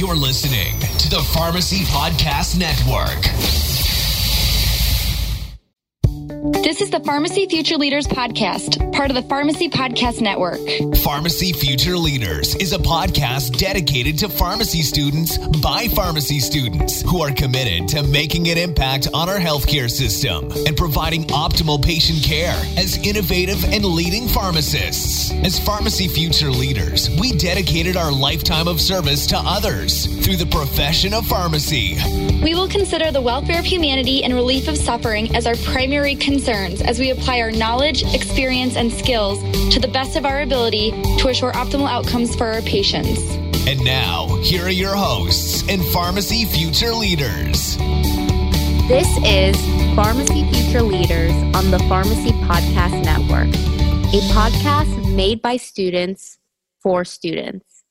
You're listening to the Pharmacy Podcast Network. This is the Pharmacy Future Leaders Podcast, part of the Pharmacy Podcast Network. Pharmacy Future Leaders is a podcast dedicated to pharmacy students by pharmacy students who are committed to making an impact on our healthcare system and providing optimal patient care as innovative and leading pharmacists. As Pharmacy Future Leaders, we dedicated our lifetime of service to others through the profession of pharmacy. We will consider the welfare of humanity and relief of suffering as our primary concerns as we apply our knowledge, experience, and skills to the best of our ability to assure optimal outcomes for our patients. And now, here are your hosts and Pharmacy Future Leaders. This is Pharmacy Future Leaders on the Pharmacy Podcast Network, a podcast made by students for students.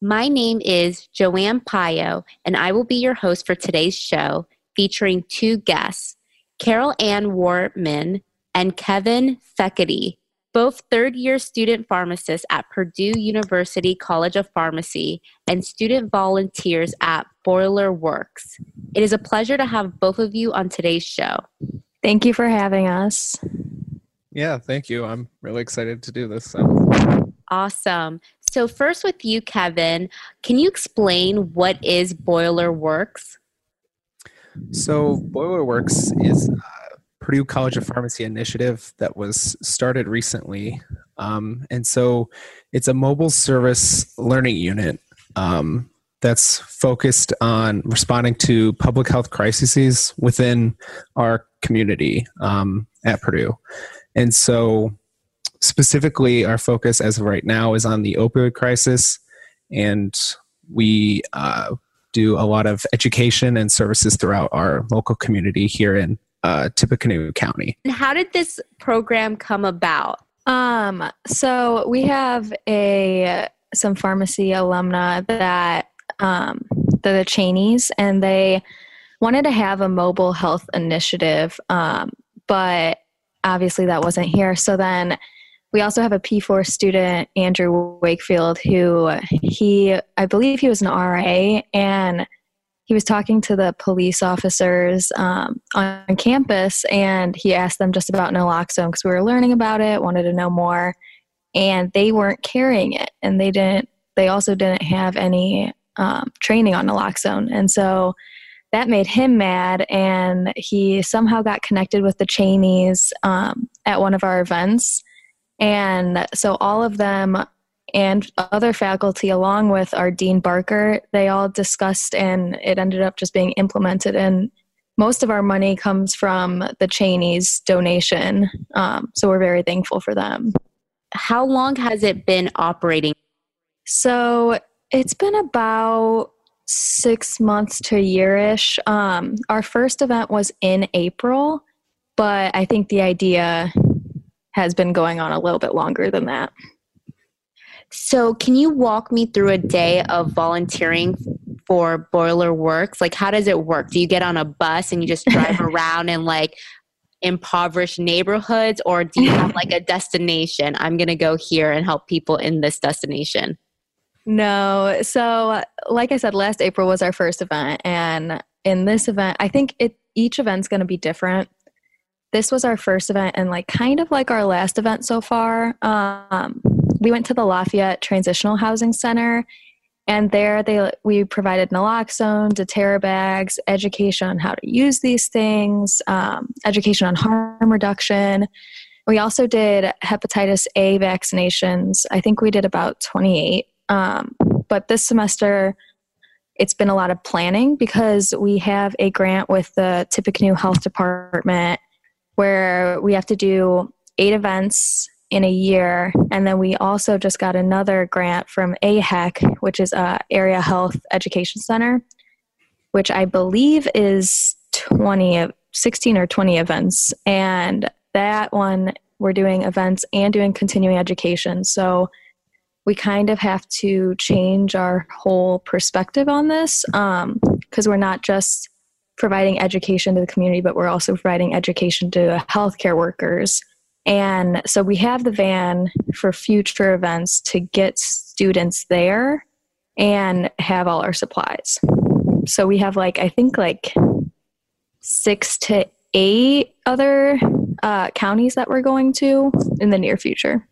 My name is Joanne Pio, and I will be your host for today's show featuring two guests, Carol Ann Wortman and Kevin Fekete, both third year student pharmacists at Purdue University College of Pharmacy and student volunteers at Boiler Works. It is a pleasure to have both of you on today's show. Thank you for having us. Yeah, thank you. I'm really excited to do this. So. Awesome. So, first with you, Kevin, can you explain what is Boiler Works? So, Boiler Works is a Purdue College of Pharmacy initiative that was started recently. Um, and so, it's a mobile service learning unit um, that's focused on responding to public health crises within our community um, at Purdue. And so, specifically, our focus as of right now is on the opioid crisis, and we uh, do a lot of education and services throughout our local community here in uh, Tippecanoe County. And how did this program come about? Um, so we have a some pharmacy alumna that um, the Cheneys, and they wanted to have a mobile health initiative, um, but obviously that wasn't here. So then we also have a P4 student, Andrew Wakefield, who he, I believe he was an RA, and he was talking to the police officers um, on campus, and he asked them just about naloxone because we were learning about it, wanted to know more, and they weren't carrying it, and they didn't. They also didn't have any um, training on naloxone, and so that made him mad and he somehow got connected with the cheneys um, at one of our events and so all of them and other faculty, along with our Dean Barker, they all discussed and it ended up just being implemented. And most of our money comes from the Cheneys donation. Um, so we're very thankful for them. How long has it been operating? So it's been about six months to a yearish. Um, our first event was in April, but I think the idea has been going on a little bit longer than that. So, can you walk me through a day of volunteering for Boiler Works? Like, how does it work? Do you get on a bus and you just drive around in like impoverished neighborhoods, or do you have like a destination? I'm going to go here and help people in this destination. No. So, like I said, last April was our first event. And in this event, I think it, each event's going to be different this was our first event and like kind of like our last event so far. Um, we went to the Lafayette Transitional Housing Center, and there they we provided naloxone, Deterra bags, education on how to use these things, um, education on harm reduction. We also did hepatitis A vaccinations. I think we did about 28. Um, but this semester, it's been a lot of planning because we have a grant with the Tippecanoe Health Department where we have to do eight events in a year. And then we also just got another grant from AHEC, which is a Area Health Education Center, which I believe is 20, 16 or 20 events. And that one, we're doing events and doing continuing education. So we kind of have to change our whole perspective on this because um, we're not just providing education to the community, but we're also providing education to healthcare workers. And so we have the van for future events to get students there and have all our supplies. So we have like, I think like six to eight other uh, counties that we're going to in the near future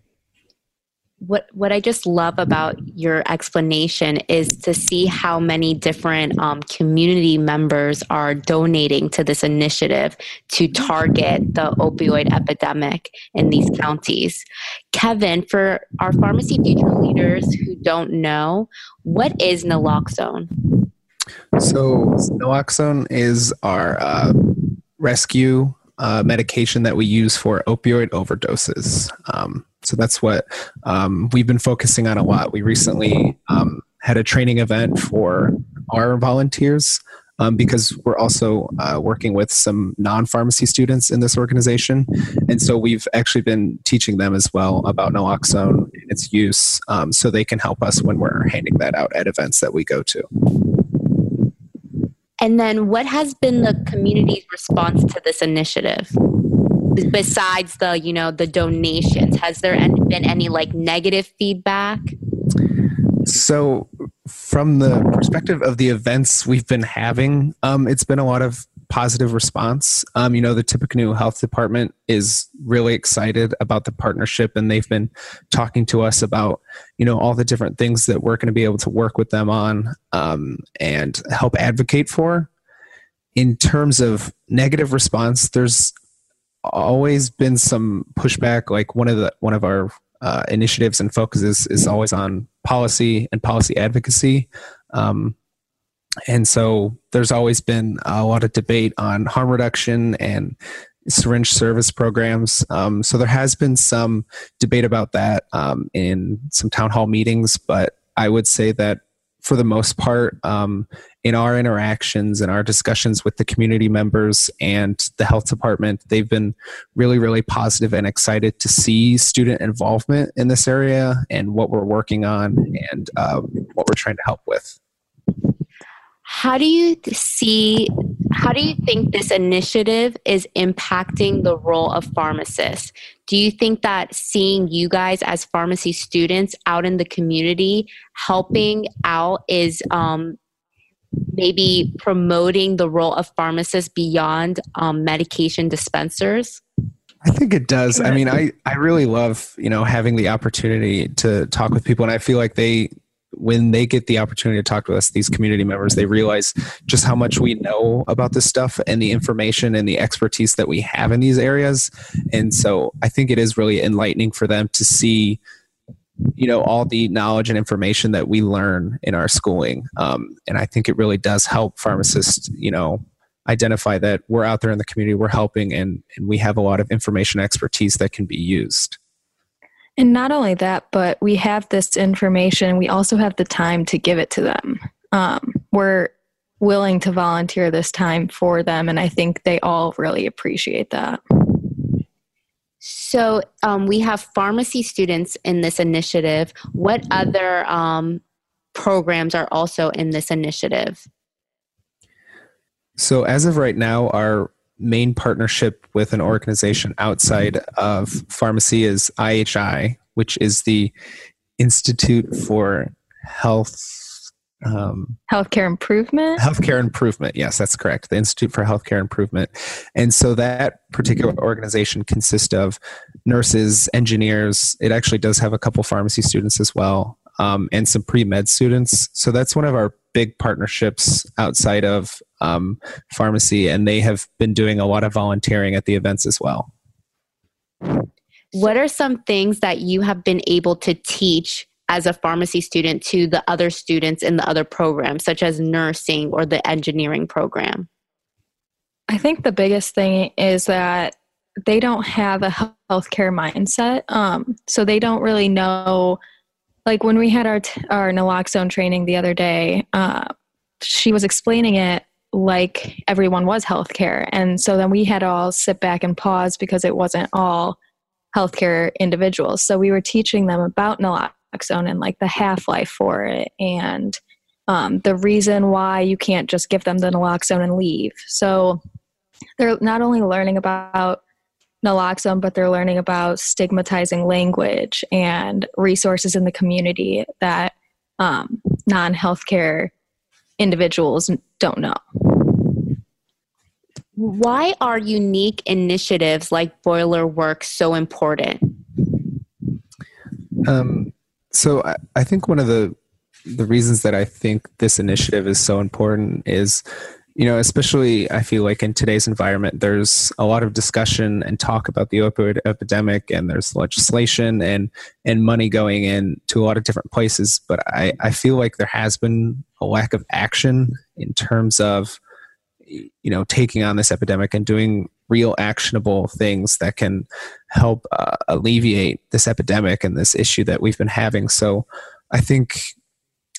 what what I just love about your explanation is to see how many different um, community members are donating to this initiative to target the opioid epidemic in these counties. Kevin, for our pharmacy future leaders who don't know, what is naloxone? So naloxone is our uh, rescue uh, medication that we use for opioid overdoses. Um, so that's what um, we've been focusing on a lot. We recently um, had a training event for our volunteers um, because we're also uh, working with some non pharmacy students in this organization. And so we've actually been teaching them as well about naloxone and its use um, so they can help us when we're handing that out at events that we go to. And then, what has been the community's response to this initiative? Besides the you know the donations has there been any like negative feedback? So from the perspective of the events we've been having um, it's been a lot of positive response. Um, you know the tippecanoe health department is really excited about the partnership and they've been talking to us about you know all the different things that we're going to be able to work with them on um, and help advocate for. In terms of negative response there's always been some pushback. Like one of the one of our uh, initiatives and focuses is always on policy and policy advocacy. Um, and so there's always been a lot of debate on harm reduction and syringe service programs. Um, so there has been some debate about that um, in some town hall meetings, but I would say that for the most part, um, in our interactions and our discussions with the community members and the health department, they've been really, really positive and excited to see student involvement in this area and what we're working on and um, what we're trying to help with. How do you see, how do you think this initiative is impacting the role of pharmacists? Do you think that seeing you guys as pharmacy students out in the community helping out is um, maybe promoting the role of pharmacists beyond um, medication dispensers? I think it does. I mean, I, I really love, you know, having the opportunity to talk with people and I feel like they when they get the opportunity to talk to us, these community members, they realize just how much we know about this stuff and the information and the expertise that we have in these areas. And so I think it is really enlightening for them to see, you know, all the knowledge and information that we learn in our schooling. Um, and I think it really does help pharmacists, you know, identify that we're out there in the community, we're helping, and, and we have a lot of information expertise that can be used. And not only that, but we have this information, we also have the time to give it to them. Um, we're willing to volunteer this time for them, and I think they all really appreciate that. So, um, we have pharmacy students in this initiative. What other um, programs are also in this initiative? So, as of right now, our main partnership with an organization outside of pharmacy is IHI, which is the Institute for Health. Um, healthcare improvement? Healthcare improvement. Yes that's correct. The institute for healthcare improvement. And so that particular organization consists of nurses engineers. It actually does have a couple pharmacy students as well um, and some pre-med students so that's one of our big partnerships outside of um, pharmacy, and they have been doing a lot of volunteering at the events as well. What are some things that you have been able to teach as a pharmacy student to the other students in the other programs, such as nursing or the engineering program? I think the biggest thing is that they don't have a healthcare mindset. Um, so they don't really know like when we had our t- our naloxone training the other day, uh, she was explaining it like everyone was healthcare, and so then we had to all sit back and pause because it wasn't all healthcare individuals. So we were teaching them about naloxone and like the half life for it, and um, the reason why you can't just give them the naloxone and leave. So they're not only learning about naloxone, but they're learning about stigmatizing language and resources in the community that um, non healthcare individuals don't know. Why are unique initiatives like Boiler Works so important? Um, so I, I think one of the the reasons that I think this initiative is so important is, you know, especially I feel like in today's environment, there's a lot of discussion and talk about the opioid epidemic, and there's legislation and and money going in to a lot of different places. But I I feel like there has been a lack of action in terms of you know taking on this epidemic and doing real actionable things that can help uh, alleviate this epidemic and this issue that we've been having so i think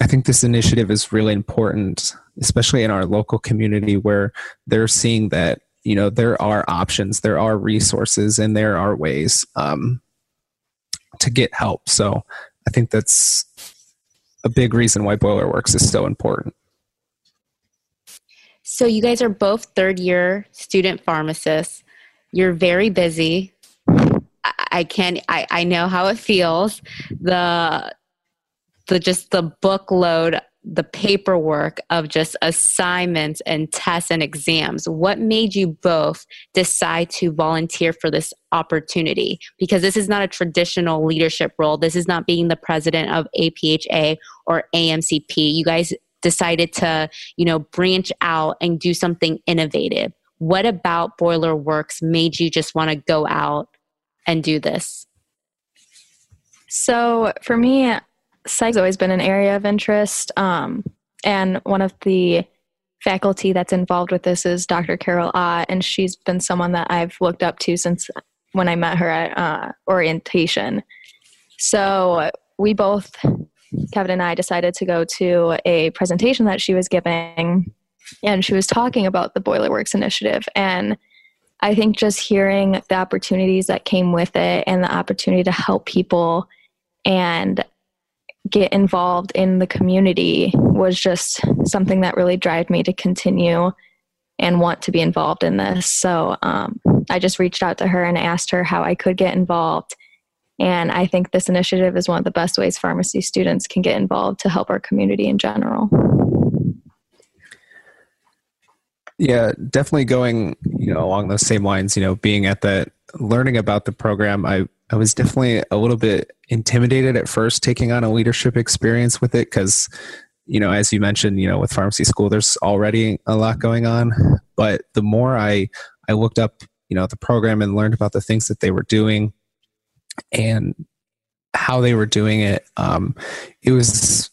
i think this initiative is really important especially in our local community where they're seeing that you know there are options there are resources and there are ways um, to get help so i think that's a big reason why boiler works is so important so you guys are both third year student pharmacists. You're very busy. I, can I, I know how it feels. The the just the bookload, the paperwork of just assignments and tests and exams. What made you both decide to volunteer for this opportunity? Because this is not a traditional leadership role. This is not being the president of APHA or AMCP. You guys decided to, you know, branch out and do something innovative? What about Boiler Works made you just want to go out and do this? So for me, psych's always been an area of interest. Um, and one of the faculty that's involved with this is Dr. Carol Ah, and she's been someone that I've looked up to since when I met her at uh, orientation. So we both Kevin and I decided to go to a presentation that she was giving, and she was talking about the Boiler Works initiative. And I think just hearing the opportunities that came with it and the opportunity to help people and get involved in the community was just something that really drove me to continue and want to be involved in this. So um, I just reached out to her and asked her how I could get involved. And I think this initiative is one of the best ways pharmacy students can get involved to help our community in general. Yeah, definitely going, you know, along those same lines, you know, being at the learning about the program, I I was definitely a little bit intimidated at first taking on a leadership experience with it cuz you know, as you mentioned, you know, with pharmacy school there's already a lot going on, but the more I I looked up, you know, the program and learned about the things that they were doing, and how they were doing it, um, it was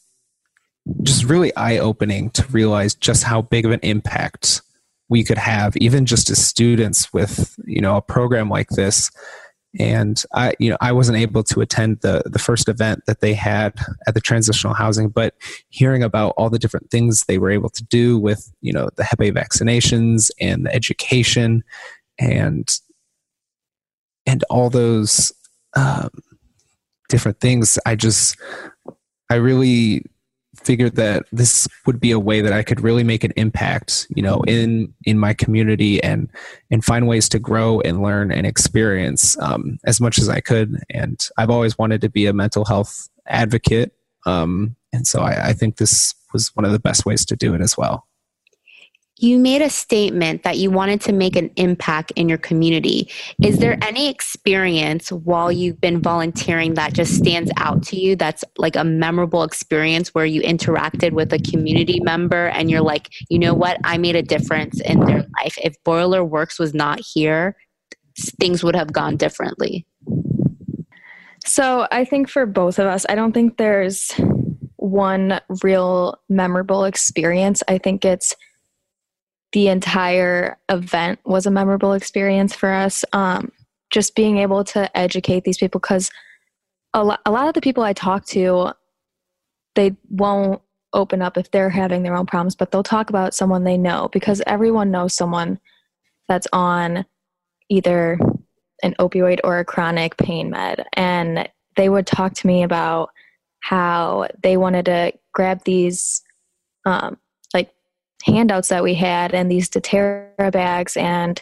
just really eye opening to realize just how big of an impact we could have, even just as students, with you know a program like this. And I, you know, I wasn't able to attend the the first event that they had at the transitional housing, but hearing about all the different things they were able to do with, you know, the Hep A vaccinations and the education, and and all those um, different things, I just, I really figured that this would be a way that I could really make an impact, you know, in in my community and and find ways to grow and learn and experience um, as much as I could. And I've always wanted to be a mental health advocate, um, and so I, I think this was one of the best ways to do it as well you made a statement that you wanted to make an impact in your community. Is there any experience while you've been volunteering that just stands out to you that's like a memorable experience where you interacted with a community member and you're like, you know what, I made a difference in their life. If Boiler Works was not here, things would have gone differently. So I think for both of us, I don't think there's one real memorable experience. I think it's the entire event was a memorable experience for us. Um, just being able to educate these people because a, lo- a lot of the people I talk to, they won't open up if they're having their own problems, but they'll talk about someone they know because everyone knows someone that's on either an opioid or a chronic pain med. And they would talk to me about how they wanted to grab these um, handouts that we had and these Deterra bags and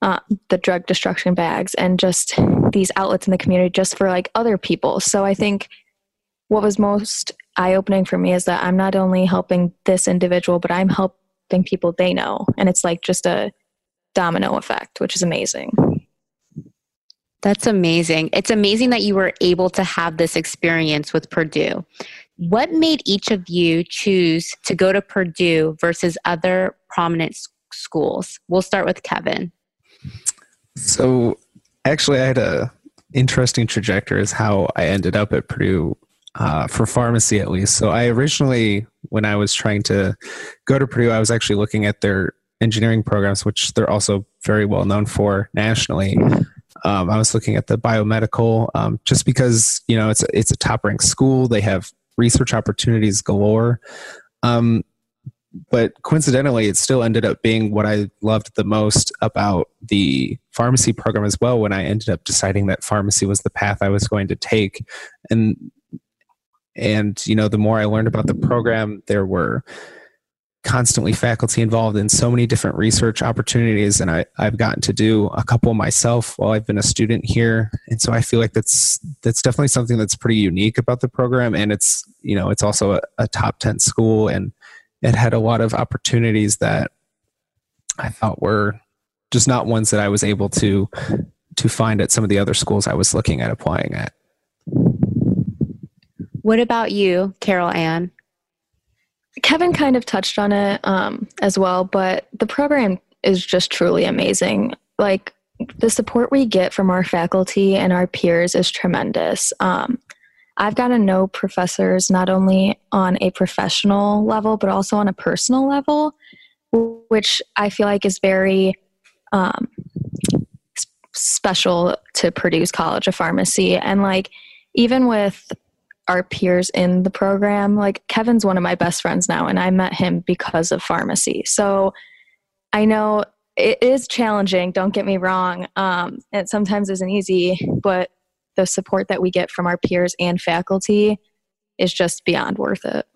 uh, the drug destruction bags and just these outlets in the community just for like other people. So I think what was most eye opening for me is that I'm not only helping this individual, but I'm helping people they know. And it's like just a domino effect, which is amazing. That's amazing. It's amazing that you were able to have this experience with Purdue. What made each of you choose to go to Purdue versus other prominent schools? We'll start with Kevin. So, actually, I had a interesting trajectory as how I ended up at Purdue uh, for pharmacy, at least. So, I originally, when I was trying to go to Purdue, I was actually looking at their engineering programs, which they're also very well known for nationally. Um, I was looking at the biomedical um, just because you know it's a, it's a top ranked school. They have research opportunities galore. Um, but coincidentally, it still ended up being what I loved the most about the pharmacy program as well. When I ended up deciding that pharmacy was the path I was going to take, and and you know, the more I learned about the program, there were constantly faculty involved in so many different research opportunities and I, i've gotten to do a couple myself while i've been a student here. And so i feel like that's that's definitely something that's pretty unique about the program. And it's you know it's also a, a top 10 school and it had a lot of opportunities that i thought were just not ones that i was able to to find at some of the other schools i was looking at applying at. What about you carol ann Kevin kind of touched on it um, as well, but the program is just truly amazing. Like the support we get from our faculty and our peers is tremendous. Um, I've gotten to know professors not only on a professional level, but also on a personal level, which I feel like is very um, special to Purdue's College of Pharmacy. And like, even with our peers in the program. Like Kevin's one of my best friends now, and I met him because of pharmacy. So I know it is challenging, don't get me wrong. Um, it sometimes isn't easy, but the support that we get from our peers and faculty is just beyond worth it.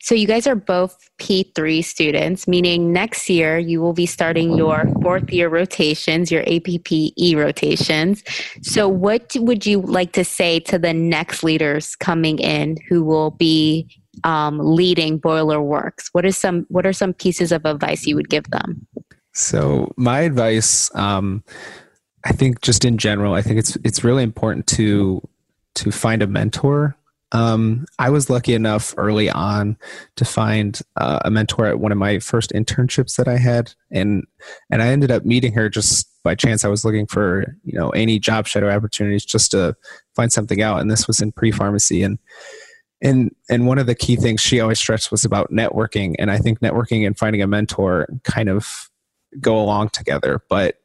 So, you guys are both P3 students, meaning next year you will be starting your fourth year rotations, your APPE rotations. So, what would you like to say to the next leaders coming in who will be um, leading Boiler Works? What is some What are some pieces of advice you would give them? So, my advice, um, I think, just in general, I think it's it's really important to to find a mentor um, I was lucky enough early on to find uh, a mentor at one of my first internships that I had, and and I ended up meeting her just by chance. I was looking for you know any job shadow opportunities just to find something out, and this was in pre pharmacy, and and and one of the key things she always stressed was about networking, and I think networking and finding a mentor kind of go along together, but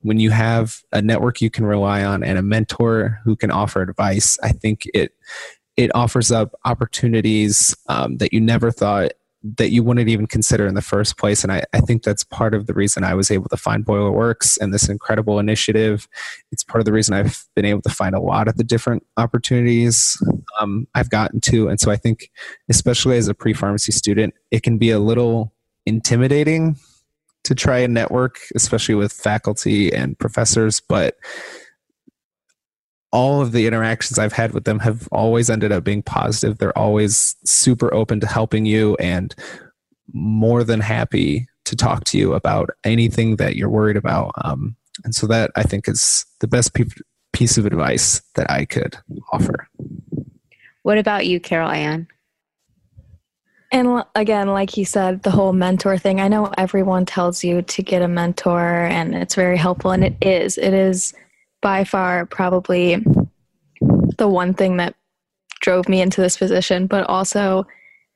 when you have a network you can rely on and a mentor who can offer advice, I think it it offers up opportunities um, that you never thought that you wouldn't even consider in the first place. And I, I, think that's part of the reason I was able to find Boiler Works and this incredible initiative. It's part of the reason I've been able to find a lot of the different opportunities um, I've gotten to. And so I think, especially as a pre pharmacy student, it can be a little intimidating to try and network, especially with faculty and professors. But all of the interactions I've had with them have always ended up being positive. They're always super open to helping you and more than happy to talk to you about anything that you're worried about. Um, and so that I think is the best pe- piece of advice that I could offer. What about you, Carol Ann? And again, like he said, the whole mentor thing. I know everyone tells you to get a mentor and it's very helpful, and it is. It is by far probably the one thing that drove me into this position, but also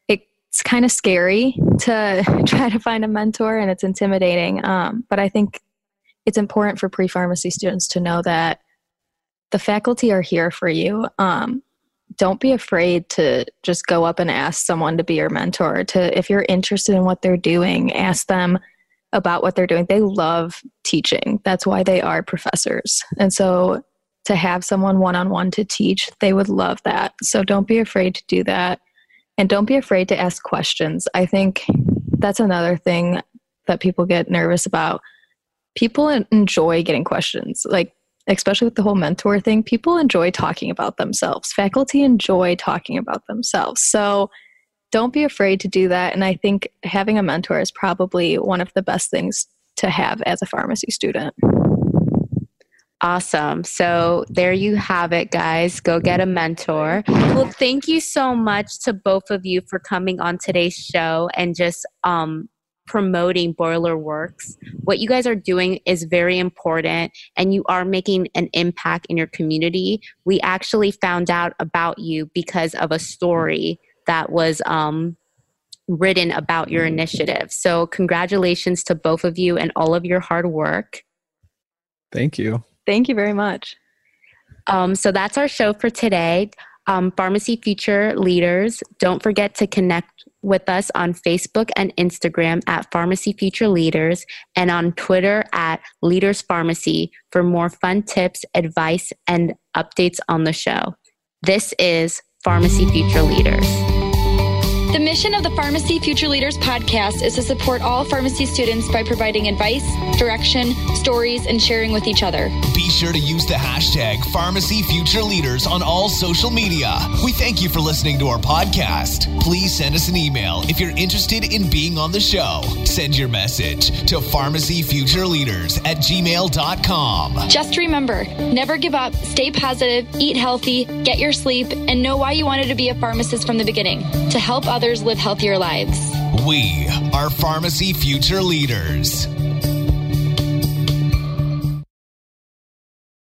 it's kind of scary to try to find a mentor and it's intimidating. Um, but I think it's important for pre pharmacy students to know that the faculty are here for you. Um, don't be afraid to just go up and ask someone to be your mentor. To if you're interested in what they're doing, ask them about what they're doing. They love teaching. That's why they are professors. And so to have someone one on one to teach, they would love that. So don't be afraid to do that. And don't be afraid to ask questions. I think that's another thing that people get nervous about. People enjoy getting questions. Like especially with the whole mentor thing, people enjoy talking about themselves. Faculty enjoy talking about themselves. So don't be afraid to do that. And I think having a mentor is probably one of the best things to have as a pharmacy student. Awesome. So there you have it, guys. Go get a mentor. Well, thank you so much to both of you for coming on today's show and just um, promoting Boiler Works. What you guys are doing is very important and you are making an impact in your community. We actually found out about you because of a story that was um, written about your initiative. So, congratulations to both of you and all of your hard work. Thank you. Thank you very much. Um, so, that's our show for today. Um, Pharmacy Future Leaders, don't forget to connect with us on Facebook and Instagram at Pharmacy Future Leaders and on Twitter at Leaders Pharmacy for more fun tips, advice, and updates on the show. This is Pharmacy Future Leaders. The mission of the Pharmacy Future Leaders podcast is to support all pharmacy students by providing advice, direction, stories, and sharing with each other. Be sure to use the hashtag Pharmacy Future Leaders on all social media. We thank you for listening to our podcast. Please send us an email if you're interested in being on the show. Send your message to pharmacyfutureleaders at gmail.com. Just remember never give up, stay positive, eat healthy, get your sleep, and know why you wanted to be a pharmacist from the beginning to help others live healthier lives. We are Pharmacy Future Leaders.